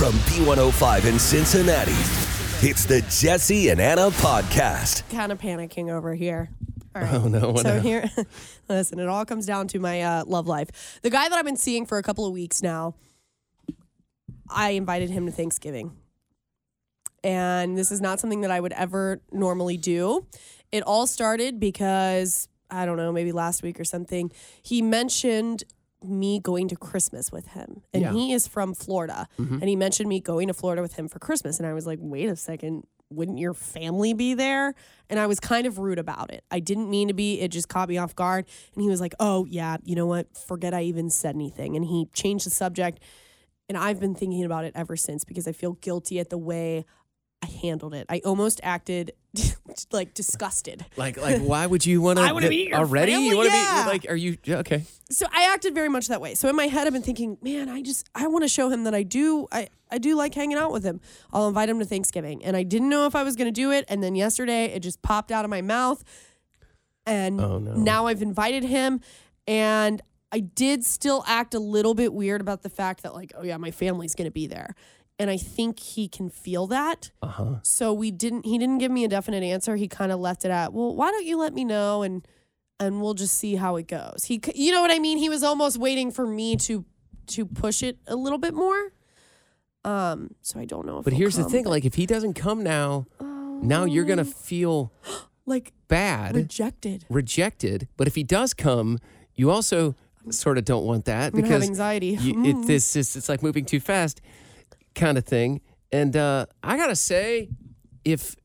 From B105 in Cincinnati, it's the Jesse and Anna podcast. kind of panicking over here. All right. Oh, no, what So now? here, listen, it all comes down to my uh, love life. The guy that I've been seeing for a couple of weeks now, I invited him to Thanksgiving. And this is not something that I would ever normally do. It all started because, I don't know, maybe last week or something, he mentioned me going to Christmas with him. And Yeah. he is from Florida. Mm-hmm. And he mentioned me going to Florida with him for Christmas. And I was like, wait a second, wouldn't your family be there? And I was kind of rude about it. I didn't mean to be. It just caught me off guard. And he was like, oh, yeah, you know what? Forget I even said anything. And he changed the subject. And I've been thinking about it ever since because I feel guilty at the way I handled it. I almost acted like disgusted. Like, like, why would you want to? I wanna be your already. family, you want to yeah. be like? Are you yeah, okay? so I acted very much that way. So in my head, I've been thinking, man, I just I want to show him that I do I I do like hanging out with him. I'll invite him to Thanksgiving, and I didn't know if I was going to do it. And then yesterday, it just popped out of my mouth, and Oh, no. now I've invited him, and I did still act a little bit weird about the fact that like, oh yeah, my family's going to be there. And I think he can feel that. Uh huh. So we didn't he didn't give me a definite answer. He kind of left it at, "Well, why don't you let me know and and we'll just see how it goes." He you know what I mean? He was almost waiting for me to to push it a little bit more. Um, so I don't know if But here's the thing: but- like, if he doesn't come now, now you're gonna feel like bad, rejected. rejected. But if he does come, you also sort of don't want that I'm gonna have because anxiety. you, it, this is it's like moving too fast, kind of thing. And uh, I gotta say, if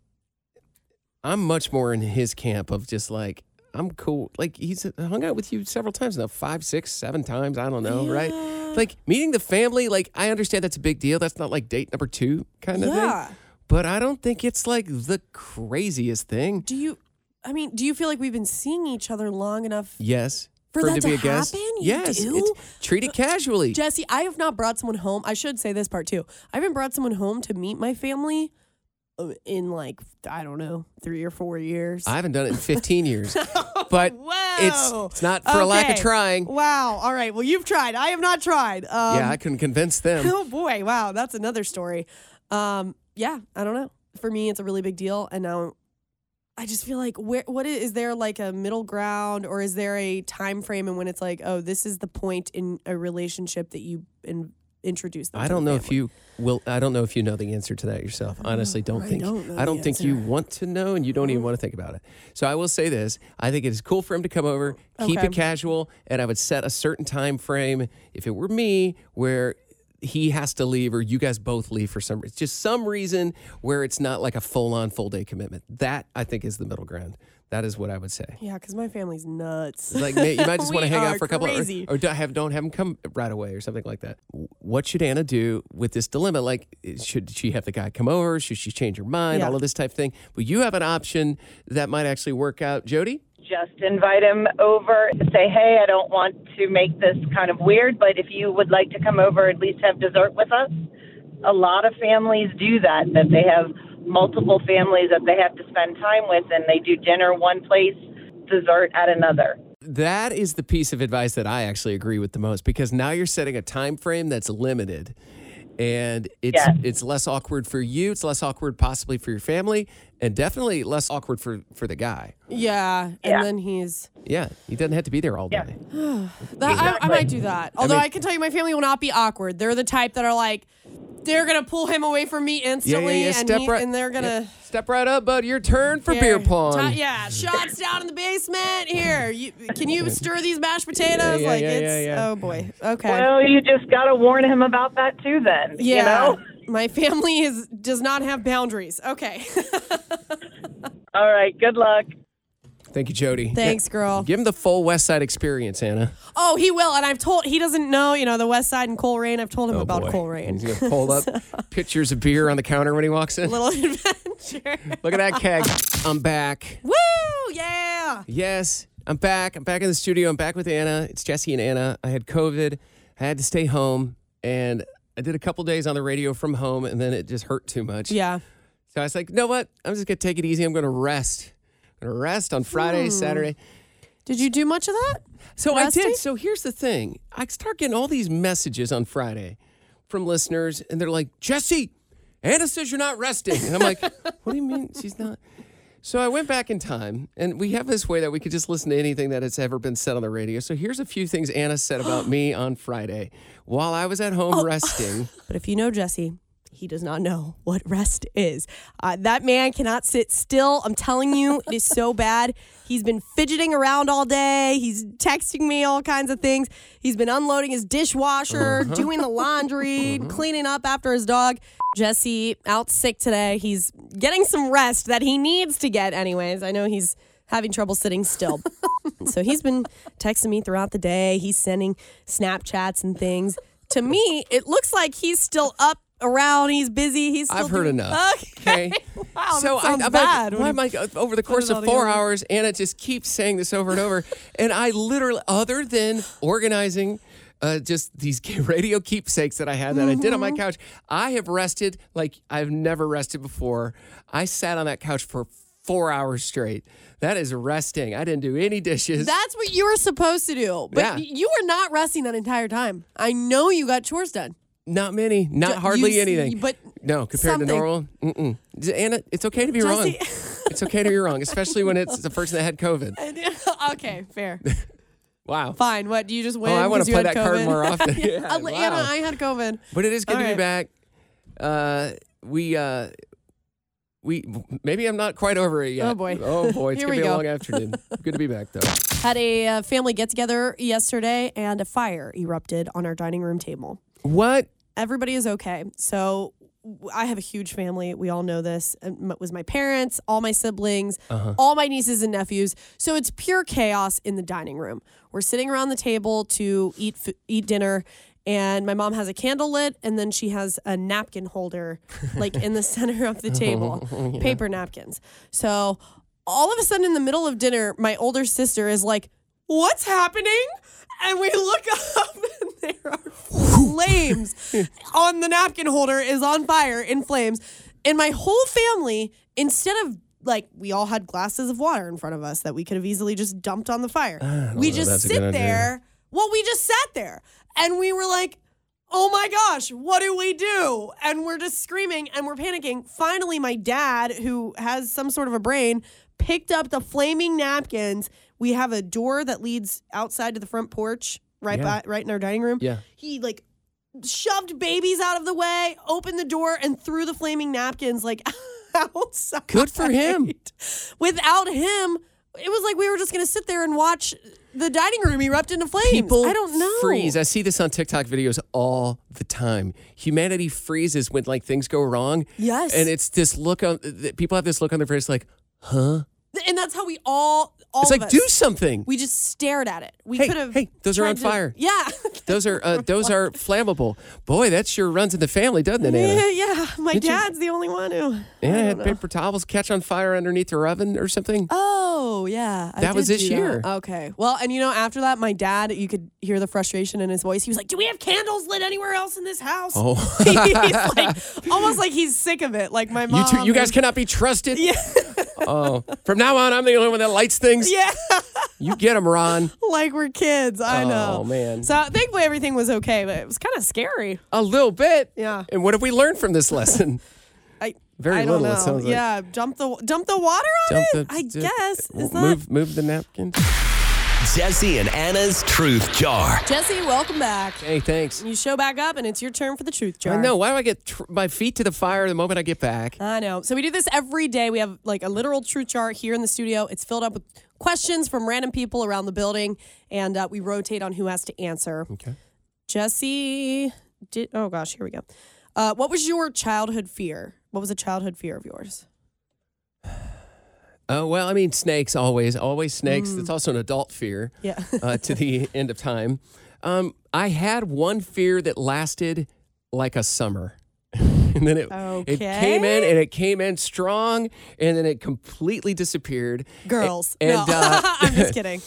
I'm much more in his camp of just like I'm cool. Like he's hung out with you several times now, five, six, seven times. I don't know, right? Like meeting the family. Like I understand that's a big deal. That's not like date number two kind of Yeah. thing. But I don't think it's like the craziest thing. Do you I mean, do you feel like we've been seeing each other long enough? Yes. For him that to be to a guest. happen? Yes. It's, treat it casually. Jesse, I have not brought someone home. I should say this part too. I haven't brought someone home to meet my family uh, in like I don't know, 3 or 4 years. I haven't done it in 15 years. but it's Whoa. it's not for a lack of trying. Wow. All right. Well, you've tried. I have not tried. Um, yeah, I couldn't convince them. oh boy. Wow. That's another story. Um, yeah. I don't know. For me, it's a really big deal, and now I just feel like where what is, is there like a middle ground, or is there a time frame and when it's like, oh, this is the point in a relationship that you in, introduce them. I don't the know if you will. I don't know if you know the answer to that yourself. Honestly, don't I think. don't I don't think you answer. Mm-hmm. want to know, and you don't even want to think about it. So I will say this: I think it is cool for him to come over, keep Okay. it casual, and I would set a certain time frame. If it were me, where he has to leave or you guys both leave for some reason, just some reason where it's not like a full-on full day commitment. That I think is the middle ground. That is what I would say. Yeah, because my family's nuts. Like you might just want to hang out for a couple, crazy. or, or don't have don't have them come right away or something like that. What should Anna do with this dilemma? Like, should she have the guy come over? Should she change her mind? Yeah. All of this type of thing. But you have an option that might actually work out. Jody, just invite him over. Say, hey, I don't want to make this kind of weird, but if you would like to come over, at least have dessert with us. A lot of families do that, that they have multiple families that they have to spend time with, and they do dinner one place, dessert at another. that is the piece of advice that I actually agree with the most because now you're setting a time frame that's limited. and it's Yes. it's less awkward for you. It's less awkward possibly for your family, and definitely less awkward for for the guy. Yeah, and Yeah. then he's. Yeah, he doesn't have to be there all day. Yeah. That, I, I might do that. Although mean- I can tell you, my family will not be awkward. They're the type that are like, they're gonna pull him away from me instantly, and, Step he, right, and they're gonna. Yep. step right up, bud. Your turn for beer Here, pong. ti- yeah, shots down in the basement. Here, you, can you stir these mashed potatoes? yeah, like yeah, it's yeah, yeah. oh boy. Okay. Well, you just got to warn him about that too. Then, yeah. you know. My family is does not have boundaries. Okay. All right. Good luck. Thank you, Jody. Thanks, girl. Give him the full West Side experience, Anna. Oh, he will, and I've told he doesn't know. You know the West Side and Colerain. I've told him oh, about Oh, boy. Colerain. He's gonna pull up pictures of beer on the counter when he walks in. Little adventure. Look at that keg. I'm back. Woo! Yeah. Yes, I'm back. I'm back in the studio. I'm back with Anna. It's Jesse and Anna. I had COVID. I had to stay home, and I did a couple days on the radio from home, and then it just hurt too much. Yeah. So I was like, you know what? I'm just gonna take it easy. I'm gonna rest. I'm gonna rest on Friday, hmm. Saturday. Did you do much of that? So I did. So here's the thing. I start getting all these messages on Friday from listeners, and they're like, Jesse, Anna says you're not resting. And I'm like, what do you mean she's not? So I went back in time, and we have this way that we could just listen to anything that has ever been said on the radio. So here's a few things Anna said about me on Friday while I was at home oh. resting. But if you know Jesse, he does not know what rest is. Uh, that man cannot sit still. I'm telling you, it is so bad. He's been fidgeting around all day. He's texting me all kinds of things. He's been unloading his dishwasher, doing the laundry, cleaning up after his dog. Jesse out sick today. He's getting some rest that he needs to get, anyways. I know he's having trouble sitting still. so he's been texting me throughout the day. He's sending Snapchats and things. To me, it looks like he's still up around. He's busy. He's still I've heard doing- enough. Okay. Wow, so I, I'm bad. Like, why am I, over the course of four hours, Anna just keeps saying this over and over. and I literally, other than organizing uh, just these radio keepsakes that I had that I did on my Mm-hmm. couch, I have rested like I've never rested before. I sat on that couch for four hours straight. That is resting. I didn't do any dishes. That's what you were supposed to do. But Yeah. you were not resting that entire time. I know you got chores done. Not many, not Ju- hardly you anything. but no, compared something. to normal. Mm-mm. Anna, it's okay to be wrong. It's okay to be wrong, especially when it's the person that had COVID. okay, fair. Wow. Fine. What? Do you just win? Oh, I want to play that card more often. Yeah, Yeah, Anna. I had COVID. But it is good All to be back. Uh, we uh, we maybe I'm not quite over it yet. Oh, boy. Oh boy, it's gonna be a long afternoon. good to be back though. Had a uh, family get together yesterday, and a fire erupted on our dining room table. What? Everybody is okay. So I have a huge family. We all know this. It was my parents, all my siblings, uh-huh. all my nieces and nephews. So it's pure chaos in the dining room. We're sitting around the table to eat f- eat dinner. And my mom has a candle lit, and then she has a napkin holder, like in the center of the table, paper napkins. So all of a sudden, in the middle of dinner, my older sister is like, "What's happening?" And we look up, and there are flames on the napkin holder is on fire in flames. And my whole family, instead of like we all had glasses of water in front of us that we could have easily just dumped on the fire. We just sit there. Well, we just sat there and we were like, oh my gosh, what do we do? And we're just screaming and we're panicking. Finally, my dad, who has some sort of a brain, picked up the flaming napkins. We have a door that leads outside to the front porch, right Yeah. by, right in our dining room. Yeah. He like shoved babies out of the way, opened the door, and threw the flaming napkins like outside. Good for him. Without him, it was like we were just gonna sit there and watch the dining room erupt into flames. People I don't know. freeze. I see this on TikTok videos all the time. Humanity freezes when like things go wrong. Yes. And it's this look on. People have this look on their face like, huh? and that's how we all all It's like us, do something. We just stared at it. We Hey, could have. hey, those are on to- fire. Yeah. Those are uh, those are flammable. Boy, that sure runs in the family, doesn't it, Anna? yeah, yeah. My Did you- dad's the only one who. Anna had paper towels catch on fire underneath her oven or something. Oh yeah, I That was this do that. year. Okay, well, and you know, after that, my dad, you could hear the frustration in his voice. He was like, "Do we have candles lit anywhere else in this house?" Oh. he's like, almost like he's sick of it. Like my mom. You two, you guys is- cannot be trusted. Yeah, Oh, from now on, I'm the only one that lights things. Yeah. You get them, Ron. like we're kids. I oh, know. Oh, man. So thankfully everything was okay, but it was kind of scary. A little bit. Yeah. And what have we learned from this lesson? I Very I don't little, it know. sounds like. Yeah, dump the dump the water on Dump it. the- I d- guess is that move, move the napkin. Jesse and Anna's Truth Jar. Jesse? Welcome back. Hey, thanks. You show back up, and it's your turn for the truth jar. I know. Why do I get tr- my feet to the fire the moment I get back? I know. So we do this every day. We have like a literal truth jar here in the studio. It's filled up with questions from random people around the building, and uh, we rotate on who has to answer. Okay. Jesse, did oh gosh, here we go. Uh, what was your childhood fear? What was a childhood fear of yours? Oh, well, I mean, snakes always, always snakes. It's also an adult fear Yeah. uh, to the end of time. Um, I had one fear that lasted like a summer. and then it, it came in and it came in strong and then it completely disappeared. Girls. And, no. uh, I'm just kidding.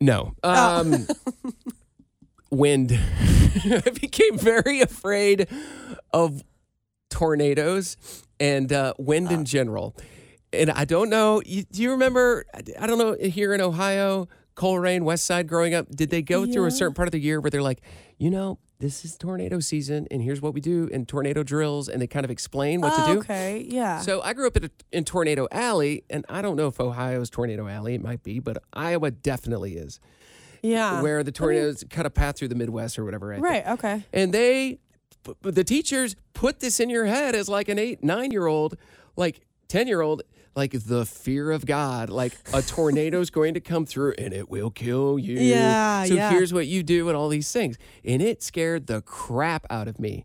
No. Oh. Um, wind. I became very afraid of tornadoes and uh, wind in general. And I don't know. You, do you remember? I don't know. Here in Ohio, Colerain, West Side, growing up, did they go through a certain part of the year where they're like, you know, this is tornado season, and here's what we do in tornado drills, and they kind of explain what to oh, do. Oh, Okay. Yeah. So I grew up in, a, in Tornado Alley, and I don't know if Ohio's Tornado Alley. It might be, but Iowa definitely is, yeah. where the tornadoes cut a path through the Midwest or whatever. I think. Right. Okay. And they, the teachers put this in your head as like an eight, nine year old, like 10 year old, like the fear of God, like a tornado's going to come through and it will kill you. Yeah, So yeah. here's what you do and all these things. And it scared the crap out of me.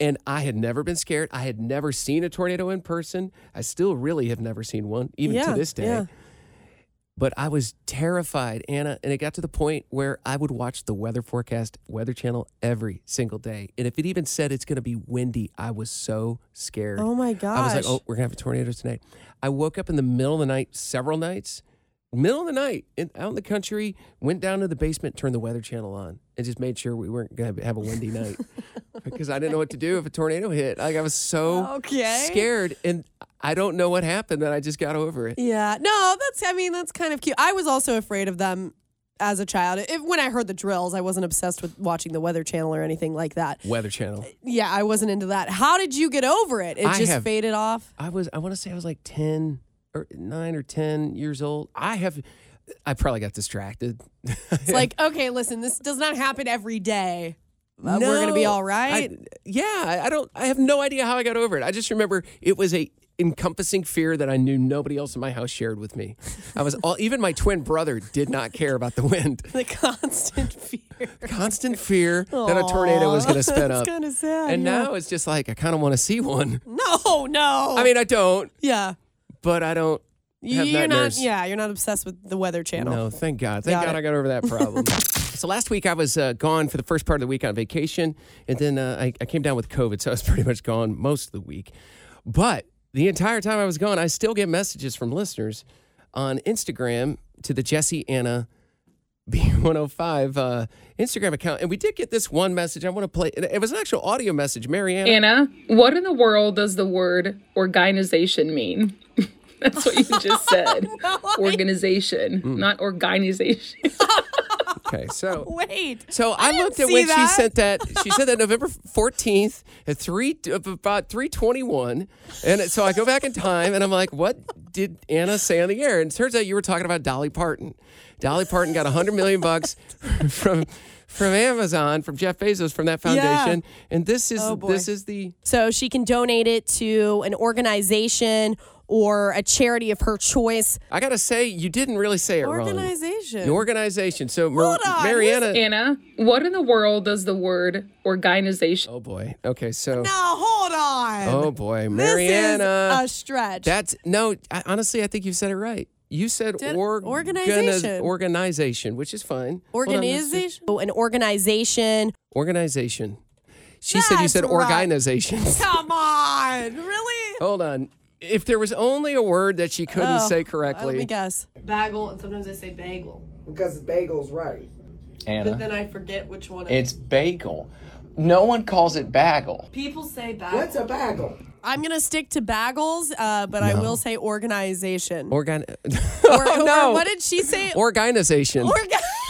And I had never been scared. I had never seen a tornado in person. I still really have never seen one, even Yeah, to this day. yeah. But I was terrified, Anna, and it got to the point where I would watch the weather forecast, Weather Channel, every single day. And if it even said it's going to be windy, I was so scared. Oh my god. I was like, oh, we're going to have a tornado tonight. I woke up in the middle of the night several nights, middle of the night, in, out in the country, went down to the basement, turned the Weather Channel on, and just made sure we weren't going to have a windy night because I didn't know what to do if a tornado hit. Like, I was so Okay. scared, and I don't know what happened, and I just got over it. Yeah. No, that's, I mean, that's kind of cute. I was also afraid of them as a child. If, when I heard the drills, I wasn't obsessed with watching the Weather Channel or anything like that. Weather Channel. Yeah, I wasn't into that. How did you get over it? It I just have- faded off? I was I want to say I was like 10 or 9 or 10 years old. I have I probably got distracted. It's like, okay, listen, this does not happen every day. Uh, we're going to be all right. I- yeah, I don't I have no idea how I got over it. I just remember it was a encompassing fear that I knew nobody else in my house shared with me. I was all even my twin brother did not care about the wind. the constant fear. Constant fear that a tornado was going to spin That's up. kind of sad. And yeah. now it's just like I kind of want to see one. no, no. I mean, I don't, yeah. but I don't have You're not, yeah, you're not obsessed with the Weather Channel. No, thank God. Thank Got God it. I got over that problem. so last week I was uh, gone for the first part of the week on vacation, and then uh, I, I came down with COVID, so I was pretty much gone most of the week. But the entire time I was gone, I still get messages from listeners on Instagram to the Jesse Anna B105 uh, Instagram account. And we did get this one message. I want to play. It was an actual audio message. Mariana. Anna, what in the world does the word organization mean? That's what you just said. Organization, not organization. Okay, so. Wait. So I, didn't looked at when she sent that. She said that November fourteenth at three about three twenty one, and so I go back in time and I'm like, what did Anna say on the air? And it turns out you were talking about Dolly Parton. Dolly Parton got a hundred million bucks from from Amazon from Jeff Bezos from that foundation, and this is Oh, this is the So she can donate it to an organization or a charity of her choice. I gotta say you didn't really say it wrong. Organization. The organization. So Mar- Hold on, Mariana. Anna, what in the world does the word organization Oh boy. Okay, so. Now hold on. Oh boy, This Mariana. is a stretch. That's no. I, honestly, I think you said it right. You said Did- org- organization. organization, which is fine. Hold on, organization. Oh, an organization. Organization. She said you That's said right. organization. Come on, really? Hold on. If there was only a word that she couldn't Oh, say Let me correctly, guess. Bagel, and sometimes I say bagel, Because bagel's right. Anna. but then I forget which one. It's bagel. No one calls it bagel. People say bagel. What's a bagel? I'm gonna stick to bagels, uh, but I will say organization. Organ. Or- oh, or no. what did she say? Organization. Orga-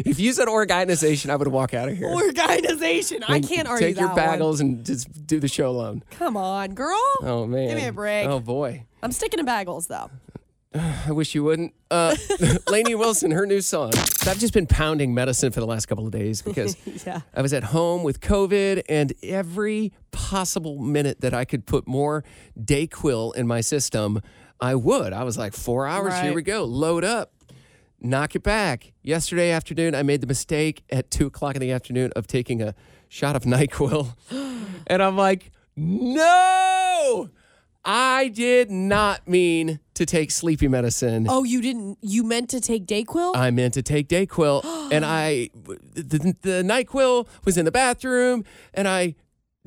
if you said organization, I would walk out of here. organization. I can't argue Take your that one. bagels and just do the show alone. Come on, girl. Oh man. Give me a break. Oh boy. I'm sticking to bagels though. I wish you wouldn't. Uh, Lainey Wilson, her new song. I've just been pounding medicine for the last couple of days because Yeah. I was at home with COVID, and every possible minute that I could put more Dayquil in my system, I would. I was like, four hours, here we go, load up, knock it back. Yesterday afternoon, I made the mistake at two o'clock in the afternoon of taking a shot of NyQuil. and I'm like, no, I did not mean to take sleepy medicine. Oh, you didn't. You meant to take Dayquil? I meant to take Dayquil, and I the, the Nyquil was in the bathroom, and I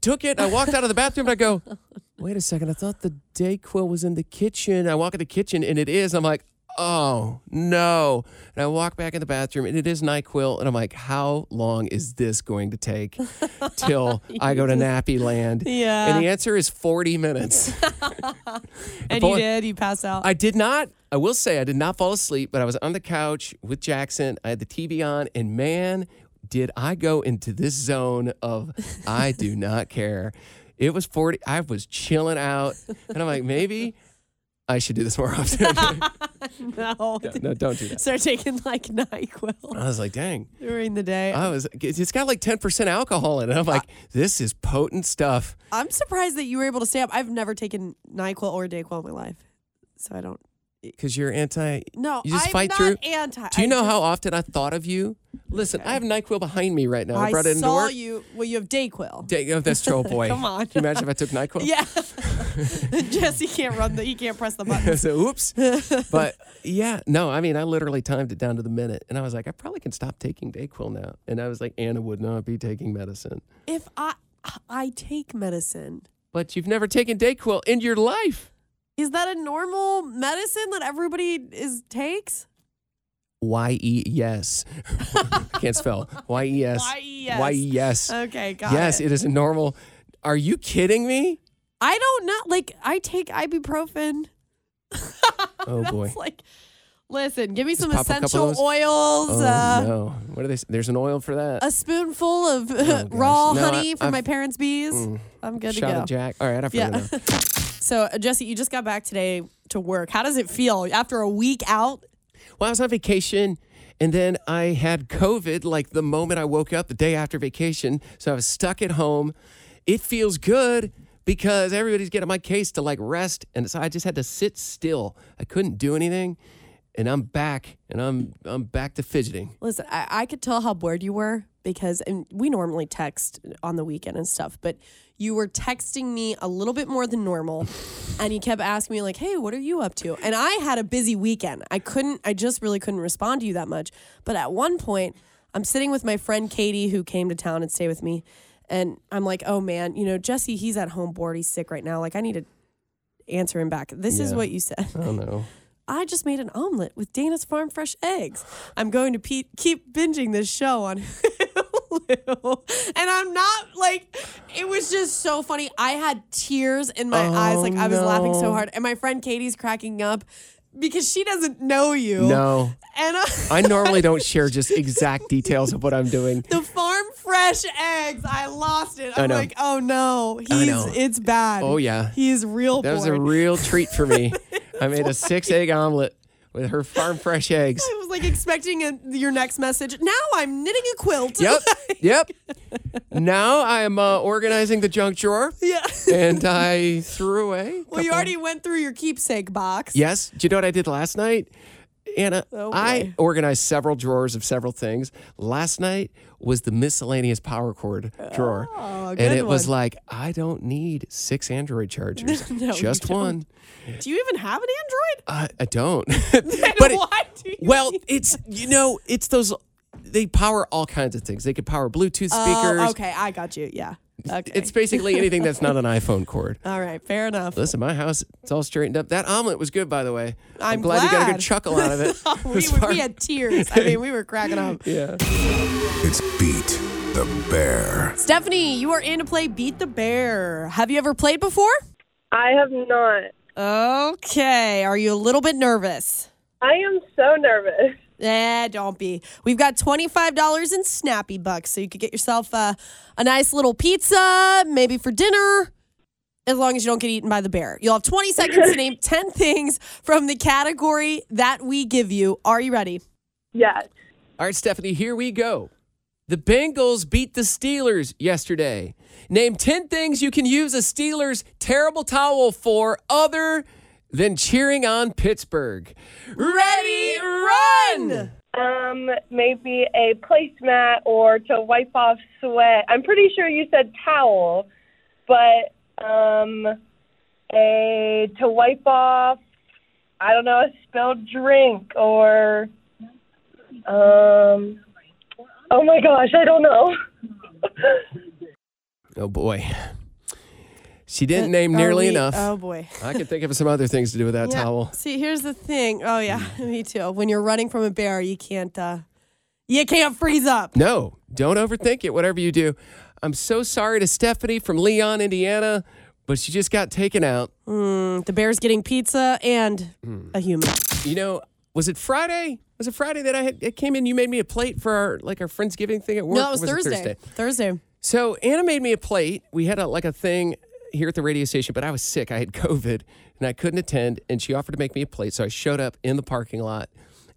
took it. I walked out of the bathroom, and I go, "Wait a second! I thought the Dayquil was in the kitchen." I walk in the kitchen, and it is. I'm like, "Oh no!" And I walk back in the bathroom, and it is Nyquil, and I'm like, "How long is this going to take till I go to Nappy Land?" Yeah. And the answer is 40 minutes. and you did. You passed out. I did not. I will say I did not fall asleep, but I was on the couch with Jackson. I had the TV on, and man, did I go into this zone of I do not care. It was 40. I was chilling out, and I'm like, maybe I should do this more often. no. no, don't do that. Start taking like Nyquil I was like, dang. during the day. I was. It's got like 10% alcohol in it. I'm like, this is potent stuff. I'm surprised that you were able to stay up. I've never taken Nyquil or Dayquil in my life, so I don't. Because you're anti. No, You just I'm fight not through. Anti. Do you I know just- how often I thought of you? Listen, I have NyQuil behind me right now. I, I brought it into saw you? Well, you have Dayquil. Dang, oh, that's troll boy. Come on. Can you imagine if I took NyQuil? yeah, Jesse can't run the. He can't press the button. so oops. But yeah, no, I mean, I literally timed it down to the minute, and I was like, I probably can stop taking Dayquil now. And I was like, Anna would not be taking medicine, If I I take medicine, but you've never taken Dayquil in your life. Is that a normal medicine that everybody is takes? Y e yes, can't spell Y e s Y-E-S. Y e s. Okay, got Yes, it. Yes, it is a normal. Are you kidding me? I don't know. Like I take ibuprofen. Oh boy. Like, listen, give me some pop a couple of essential those? oils. Oh uh, no! What are they? There's an oil for that. A spoonful of gosh. raw No, honey I- from I've- my parents' bees. I'm good Shot to go. of Jack. All right, I forgot. Yeah. So, uh, Jesse, you just got back today to work. How does it feel after a week out? Well, I was on vacation and then I had COVID like the moment I woke up the day after vacation. So I was stuck at home. It feels good because everybody's getting my case to like rest. And so I just had to sit still. I couldn't do anything. And I'm back and I'm I'm back to fidgeting. Listen, I, I could tell how bored you were because and we normally text on the weekend and stuff, but you were texting me a little bit more than normal and you kept asking me like, "Hey, what are you up to?" And I had a busy weekend. I couldn't I just really couldn't respond to you that much. But at one point, I'm sitting with my friend Katie who came to town and stay with me, and I'm like, "Oh man, you know, Jesse, he's at home bored. He's sick right now. Like I need to answer him back." This is what you said. Oh no. I just made an omelet with Dana's Farm Fresh eggs. I'm going to pe- keep binging this show on Hulu. And I'm not like, it was just so funny. I had tears in my eyes. Like, I was laughing so hard. And my friend Katie's cracking up because she doesn't know you. No. And uh, I normally don't share just exact details of what I'm doing. the Farm Fresh eggs, I lost it. I I'm like, oh no, he's, it's bad. Oh, yeah. He's real That was a real treat for me. I made a six egg omelet with her farm fresh eggs. I was like expecting a, your next message. Now I'm knitting a quilt. Yep. Yep. Now I am uh, organizing the junk drawer, yeah. and I threw away. Well, you already went through your keepsake box. Yes. Do you know what I did last night? Anna, Oh, I organized several drawers of several things. Last night was the miscellaneous power cord drawer. Oh, and it was like, I don't need six Android chargers, No, just one. Do you even have an I, I don't. Android? but why do you? well, it's, you know, it's those, they power all kinds of things. They could power Bluetooth oh, speakers. Oh, okay, I got you. Yeah. Okay. It's basically anything that's not an iPhone cord. all right. Fair enough. Listen, my house, it's all straightened up. That omelet was good, by the way. I'm glad, you got a glad. good chuckle out of it. Oh, we, As were, far- we had tears. I mean, we were cracking up. yeah. It's Beat the Bear. Stephanie, you are in to play Beat the Bear. Have you ever played before? I have not. Okay. Are you a little bit nervous? I am so nervous. Eh, don't be. We've got $25 in Snappy Bucks, so you could get yourself uh, a nice little pizza, maybe for dinner, as long as you don't get eaten by the bear. You'll have 20 seconds to name 10 things from the category that we give you. Are you ready? Yes. All right, Stephanie, here we go. The Bengals beat the Steelers yesterday. Name 10 things you can use a Steelers terrible towel for other than cheering on Pittsburgh. Ready, run! Um, maybe a placemat or to wipe off sweat. I'm pretty sure you said towel, but um, a to wipe off. I don't know a spilled drink or um. Oh my gosh, I don't know. Oh boy. She didn't name nearly we- enough. Oh, boy. I can think of some other things to do with that Yeah. towel. See, here's the thing. Oh, yeah, me too. When you're running from a bear, you can't, uh, you can't freeze up. No, don't overthink it, whatever you do. I'm so sorry to Stephanie from Leon, Indiana, but she just got taken out. The bear's getting pizza and Hmm. a human. You know, was it Friday? Was it Friday that I had it came in? You made me a plate for our like our friendsgiving thing at work. No, it was, Or Thursday. Thursday. So Anna made me a plate. We had a, like a thing here at the radio station, but I was sick. I had COVID and I couldn't attend. And she offered to make me a plate, so I showed up in the parking lot.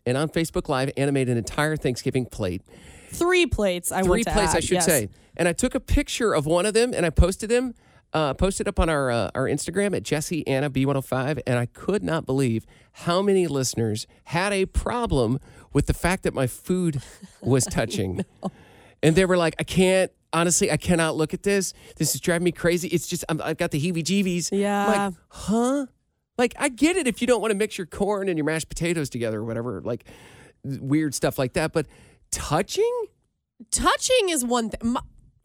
And on Facebook Live, animated an entire Thanksgiving plate. Three plates. I three plates, I should yes. say. And I took a picture of one of them and I posted them, uh, posted up on our uh, our Instagram at Jesse Anna B105, and I could not believe how many listeners had a problem with the fact that my food was touching, and they were like, "I can't." Honestly, I cannot look at this. This is driving me crazy. It's just I'm, I've got the heebie-jeebies. I'm Yeah. like, huh? Like I get it if you don't want to mix your corn and your mashed potatoes together or whatever, like weird stuff like that. But touching? Touching is one thing.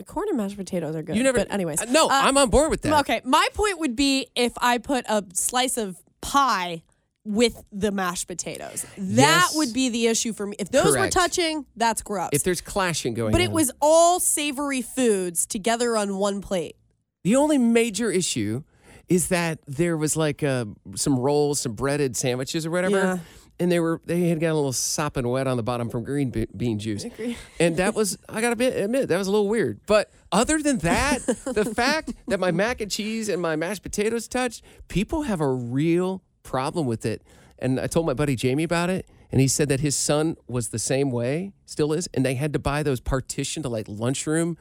Corn and mashed potatoes are good. You never. But anyways, Uh, no, Uh, I'm on board with that. Okay, my point would be if I put a slice of pie with the mashed potatoes. That Yes. would be the issue for me. If those Correct. were touching, that's gross. If there's clashing going but on. But it was all savory foods together on one plate. The only major issue is that there was like uh, some rolls, some breaded sandwiches or whatever. Yeah. And they were they had got a little sopping wet on the bottom from green be- bean juice, and that was I gotta be- admit that was a little weird. But other than that, the fact that my mac and cheese and my mashed potatoes touched, people have a real problem with it. And I told my buddy Jamie about it, and he said that his son was the same way, still is, and they had to buy those partitioned to like lunchroom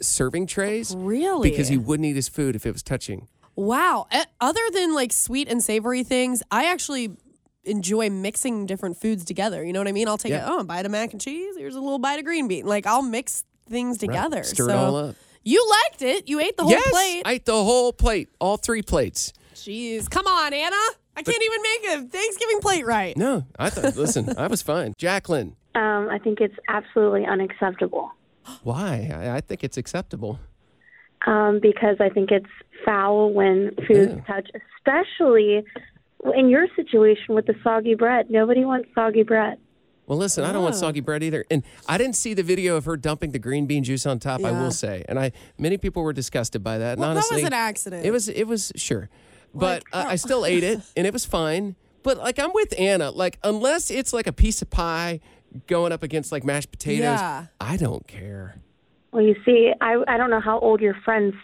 serving trays. Really? Because he wouldn't eat his food if it was touching. Wow. Eh, Other than like sweet and savory things, I actually enjoy mixing different foods together. You know what I mean? I'll take Yeah. a, oh, a bite of mac and cheese. Here's a little bite of green bean. Like I'll mix things together. Stir so it all up. You liked it. You ate the whole yes, plate. I ate the whole plate, all three plates. Jeez. Come on, Anna. I can't even make a Thanksgiving plate right. No, I thought. listen, I was fine. Jacqueline, Um, I think it's absolutely unacceptable why? I, I think it's acceptable. um, because I think it's foul when foods Ew. touch, especially in your situation with the soggy bread. Nobody wants soggy bread. Well, listen, I don't want soggy bread either. And I didn't see the video of her dumping the green bean juice on top. I will say, and I many people were disgusted by that. And Well, that was an accident. It was. It was sure, but Like, uh, I still ate it, and it was fine. But like I'm with Anna. Like unless it's like a piece of pie going up against like mashed potatoes, Yeah. I don't care. Well, you see, I I don't know how old your friend's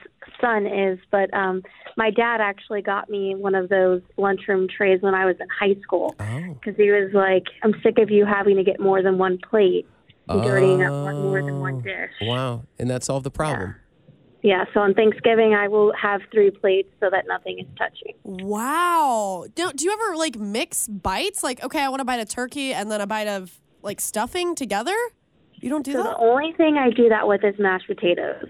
son is, but um, my dad actually got me one of those lunchroom trays when I was in high school Oh. because he was like, "I'm sick of you having to get more than one plate and dirtying up more- more than one dish." Wow, and that solved the problem. Yeah, so on Thanksgiving I will have three plates so that nothing is touching. Wow. Do, do you ever like mix bites? Like, okay, I want a bite of turkey and then a bite of like stuffing together? You don't do So the only thing I do that with is mashed potatoes.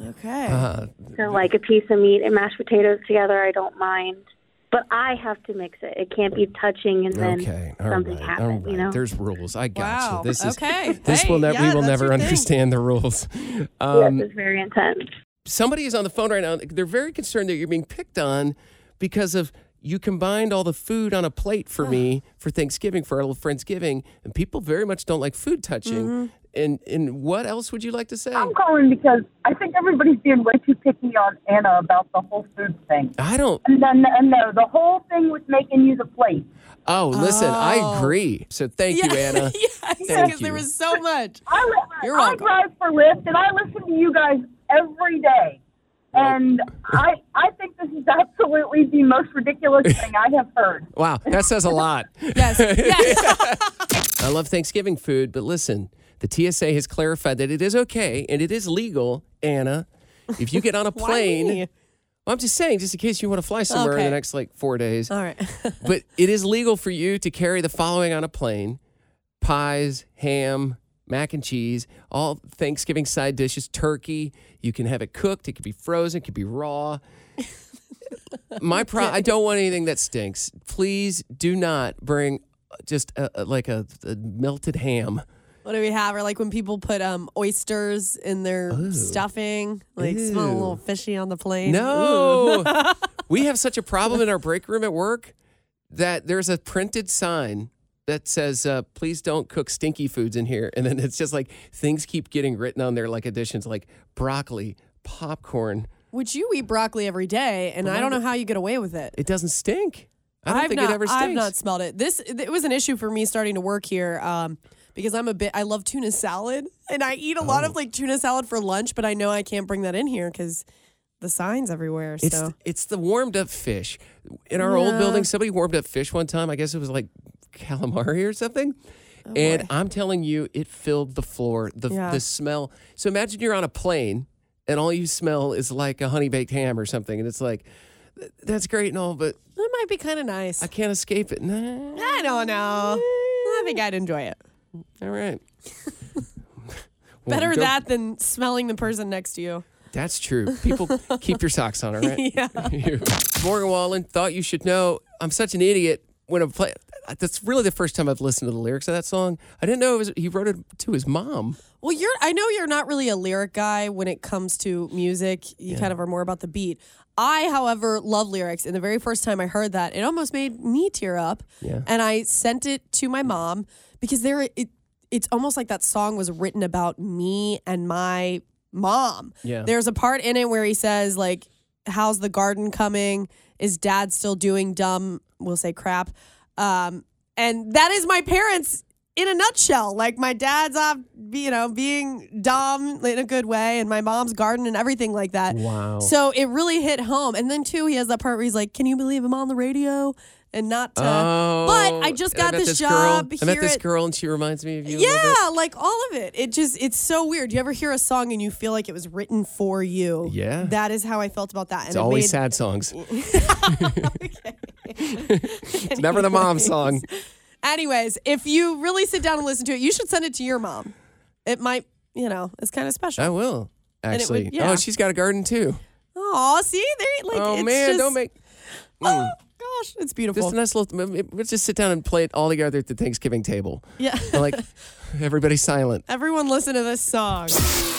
Okay. Uh, So like a piece of meat and mashed potatoes together, I don't mind. But I have to mix it. It can't be touching and then okay, all something right, happen. all right. You know. There's rules. I got Wow, you. This is okay. This Hey, will never. yeah, we will never your thing. understand the rules. yes, Um, it's very intense. somebody is on the phone right now. They're very concerned that you're being picked on because of you combined all the food on a plate for me for Thanksgiving for our little friendsgiving, and people very much don't like food touching. Mm-hmm. And and what else would you like to say? I'm calling because I think everybody's being way too picky on Anna about the whole food thing. I don't. And then and no, the whole thing with making you the plate. Oh, listen, I Oh. agree. So thank you, Anna. yes, Thank because there was so much. I, li- You're I welcome. drive for Lyft and I listen to you guys every day. And I I think this is absolutely the most ridiculous thing I have heard. Wow, that says a lot. Yes, yes. I love Thanksgiving food, but listen, the TSA has clarified that it is okay and it is legal, Anna. If you get on a Why plane, me? Well, I'm just saying, just in case you want to fly somewhere in the next like four days. All right. but it is legal for you to carry the following on a plane pies, ham, mac and cheese, all Thanksgiving side dishes, turkey. You can have it cooked, it could be frozen, it could be raw. My pro I don't want anything that stinks. Please do not bring just a, a- like a, a melted ham. What do we have? Or like when people put um oysters in their stuffing, like smell a little fishy on the plane. No. we have such a problem in our break room at work that there's a printed sign that says, uh, please don't cook stinky foods in here. And then it's just like things keep getting written on there, like additions like broccoli, popcorn. Which you eat broccoli every day, and I don't know how you get away with it. It doesn't stink. I don't have think not, it ever stinks. I've not smelled it. This it was an issue for me starting to work here um, because I'm a bit. I love tuna salad, and I eat a lot Oh. of like tuna salad for lunch. But I know I can't bring that in here because the signs everywhere. It's so it's the warmed up fish. In our old Yeah. building, somebody warmed up fish one time. I guess it was like calamari or something. Oh, and I'm telling you, it filled the floor. The Yeah. the smell. So imagine you're on a plane and all you smell is like a honey baked ham or something, and it's like that's great and all, but that might be kind of nice. I can't escape it. Nah. I don't know. I think I'd enjoy it. All right. Well, Better that than smelling the person next to you. That's true. People keep your socks on, all right? Yeah. Morgan Wallen thought you should know. I'm such an idiot when I play. That's really the first time I've listened to the lyrics of that song. I didn't know it was, he wrote it to his mom. Well, you're. I know you're not really a lyric guy when it comes to music. You kind of are more about the beat. I, however, love lyrics. And the very first time I heard that, it almost made me tear up. Yeah. And I sent it to my mom because there, it, it's almost like that song was written about me and my mom. Yeah. There's a part in it where he says like, "How's the garden coming? Is Dad still doing dumb? We'll say crap." Um, and that is my parents in a nutshell. Like my dad's off, you know, being dumb in a good way, and my mom's garden and everything like that. Wow. So it really hit home. And then too, he has that part where he's like, "Can you believe I'm on the radio?" And not to. Oh. but I just got met this, girl. job I met this at- girl and she reminds me of you. Yeah, like all of it. It just it's so weird. You ever hear a song and you feel like it was written for you? Yeah. That is how I felt about that. It's and it always made, sad songs. it's never the mom song. Anyways, if you really sit down and listen to it, you should send it to your mom. It might, you know, it's kind of special. I will. Actually. would- yeah. Oh, she's got a garden too. Oh, see, there, like, oh man, just, don't make. Oh mm. gosh, it's beautiful. Just a nice little. Let's just sit down and play it all together at the Thanksgiving table. yeah, like everybody's silent. everyone listen to this song.